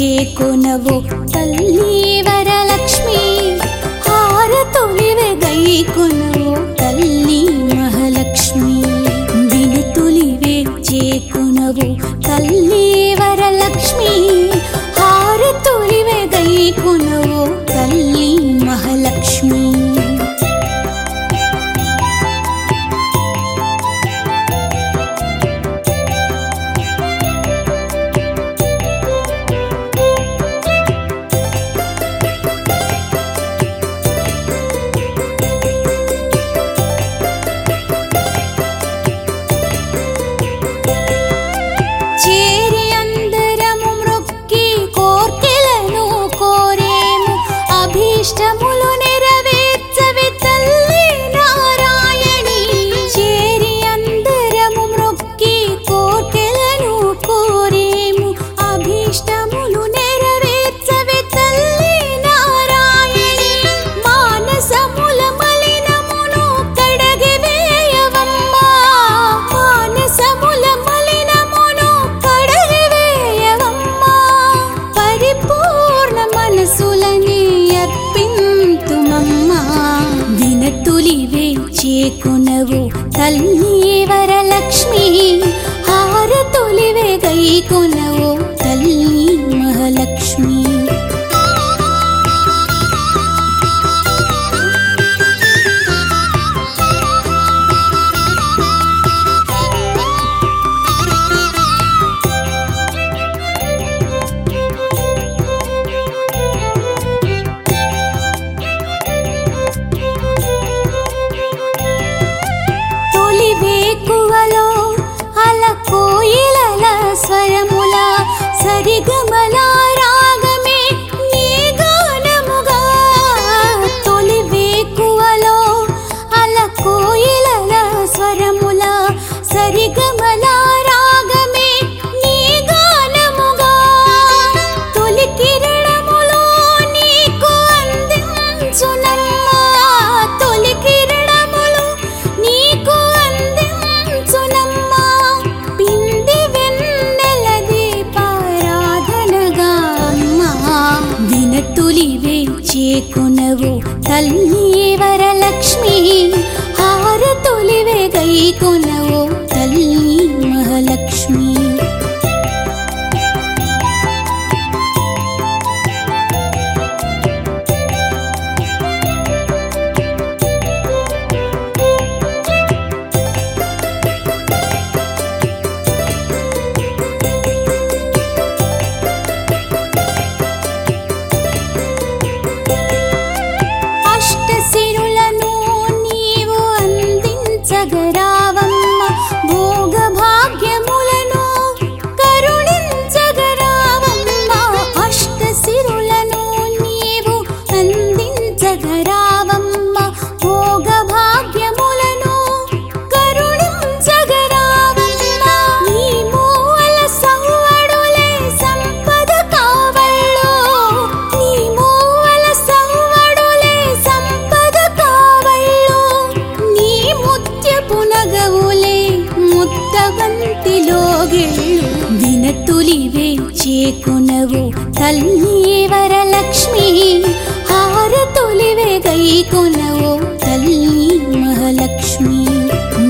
చేకొనవు తల్లి వరలక్ష్మి. హారతులివె గైకొనవు తల్లి మహాలక్ష్మి. వినుతులివే చేకొనవు కొనవు తల్లి వరలక్ష్మి. హార తొలివే గై కొనవు వేకువలో అల కోయిలల స్వరముల సరిగమల రాగమే తొలి వేకువలో అల కోయిలల స్వరముల సరిగమ కొనవు తల్లి నీవే చేకునవు తల్లి వరలక్ష్మి. హారతులివే గైకునవు తల్లి మహాలక్ష్మి.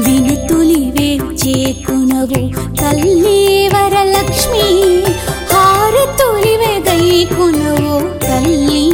వినుతులివే చేకునవు తల్లి వరలక్ష్మి. హారతులివే గైకునవు తల్లి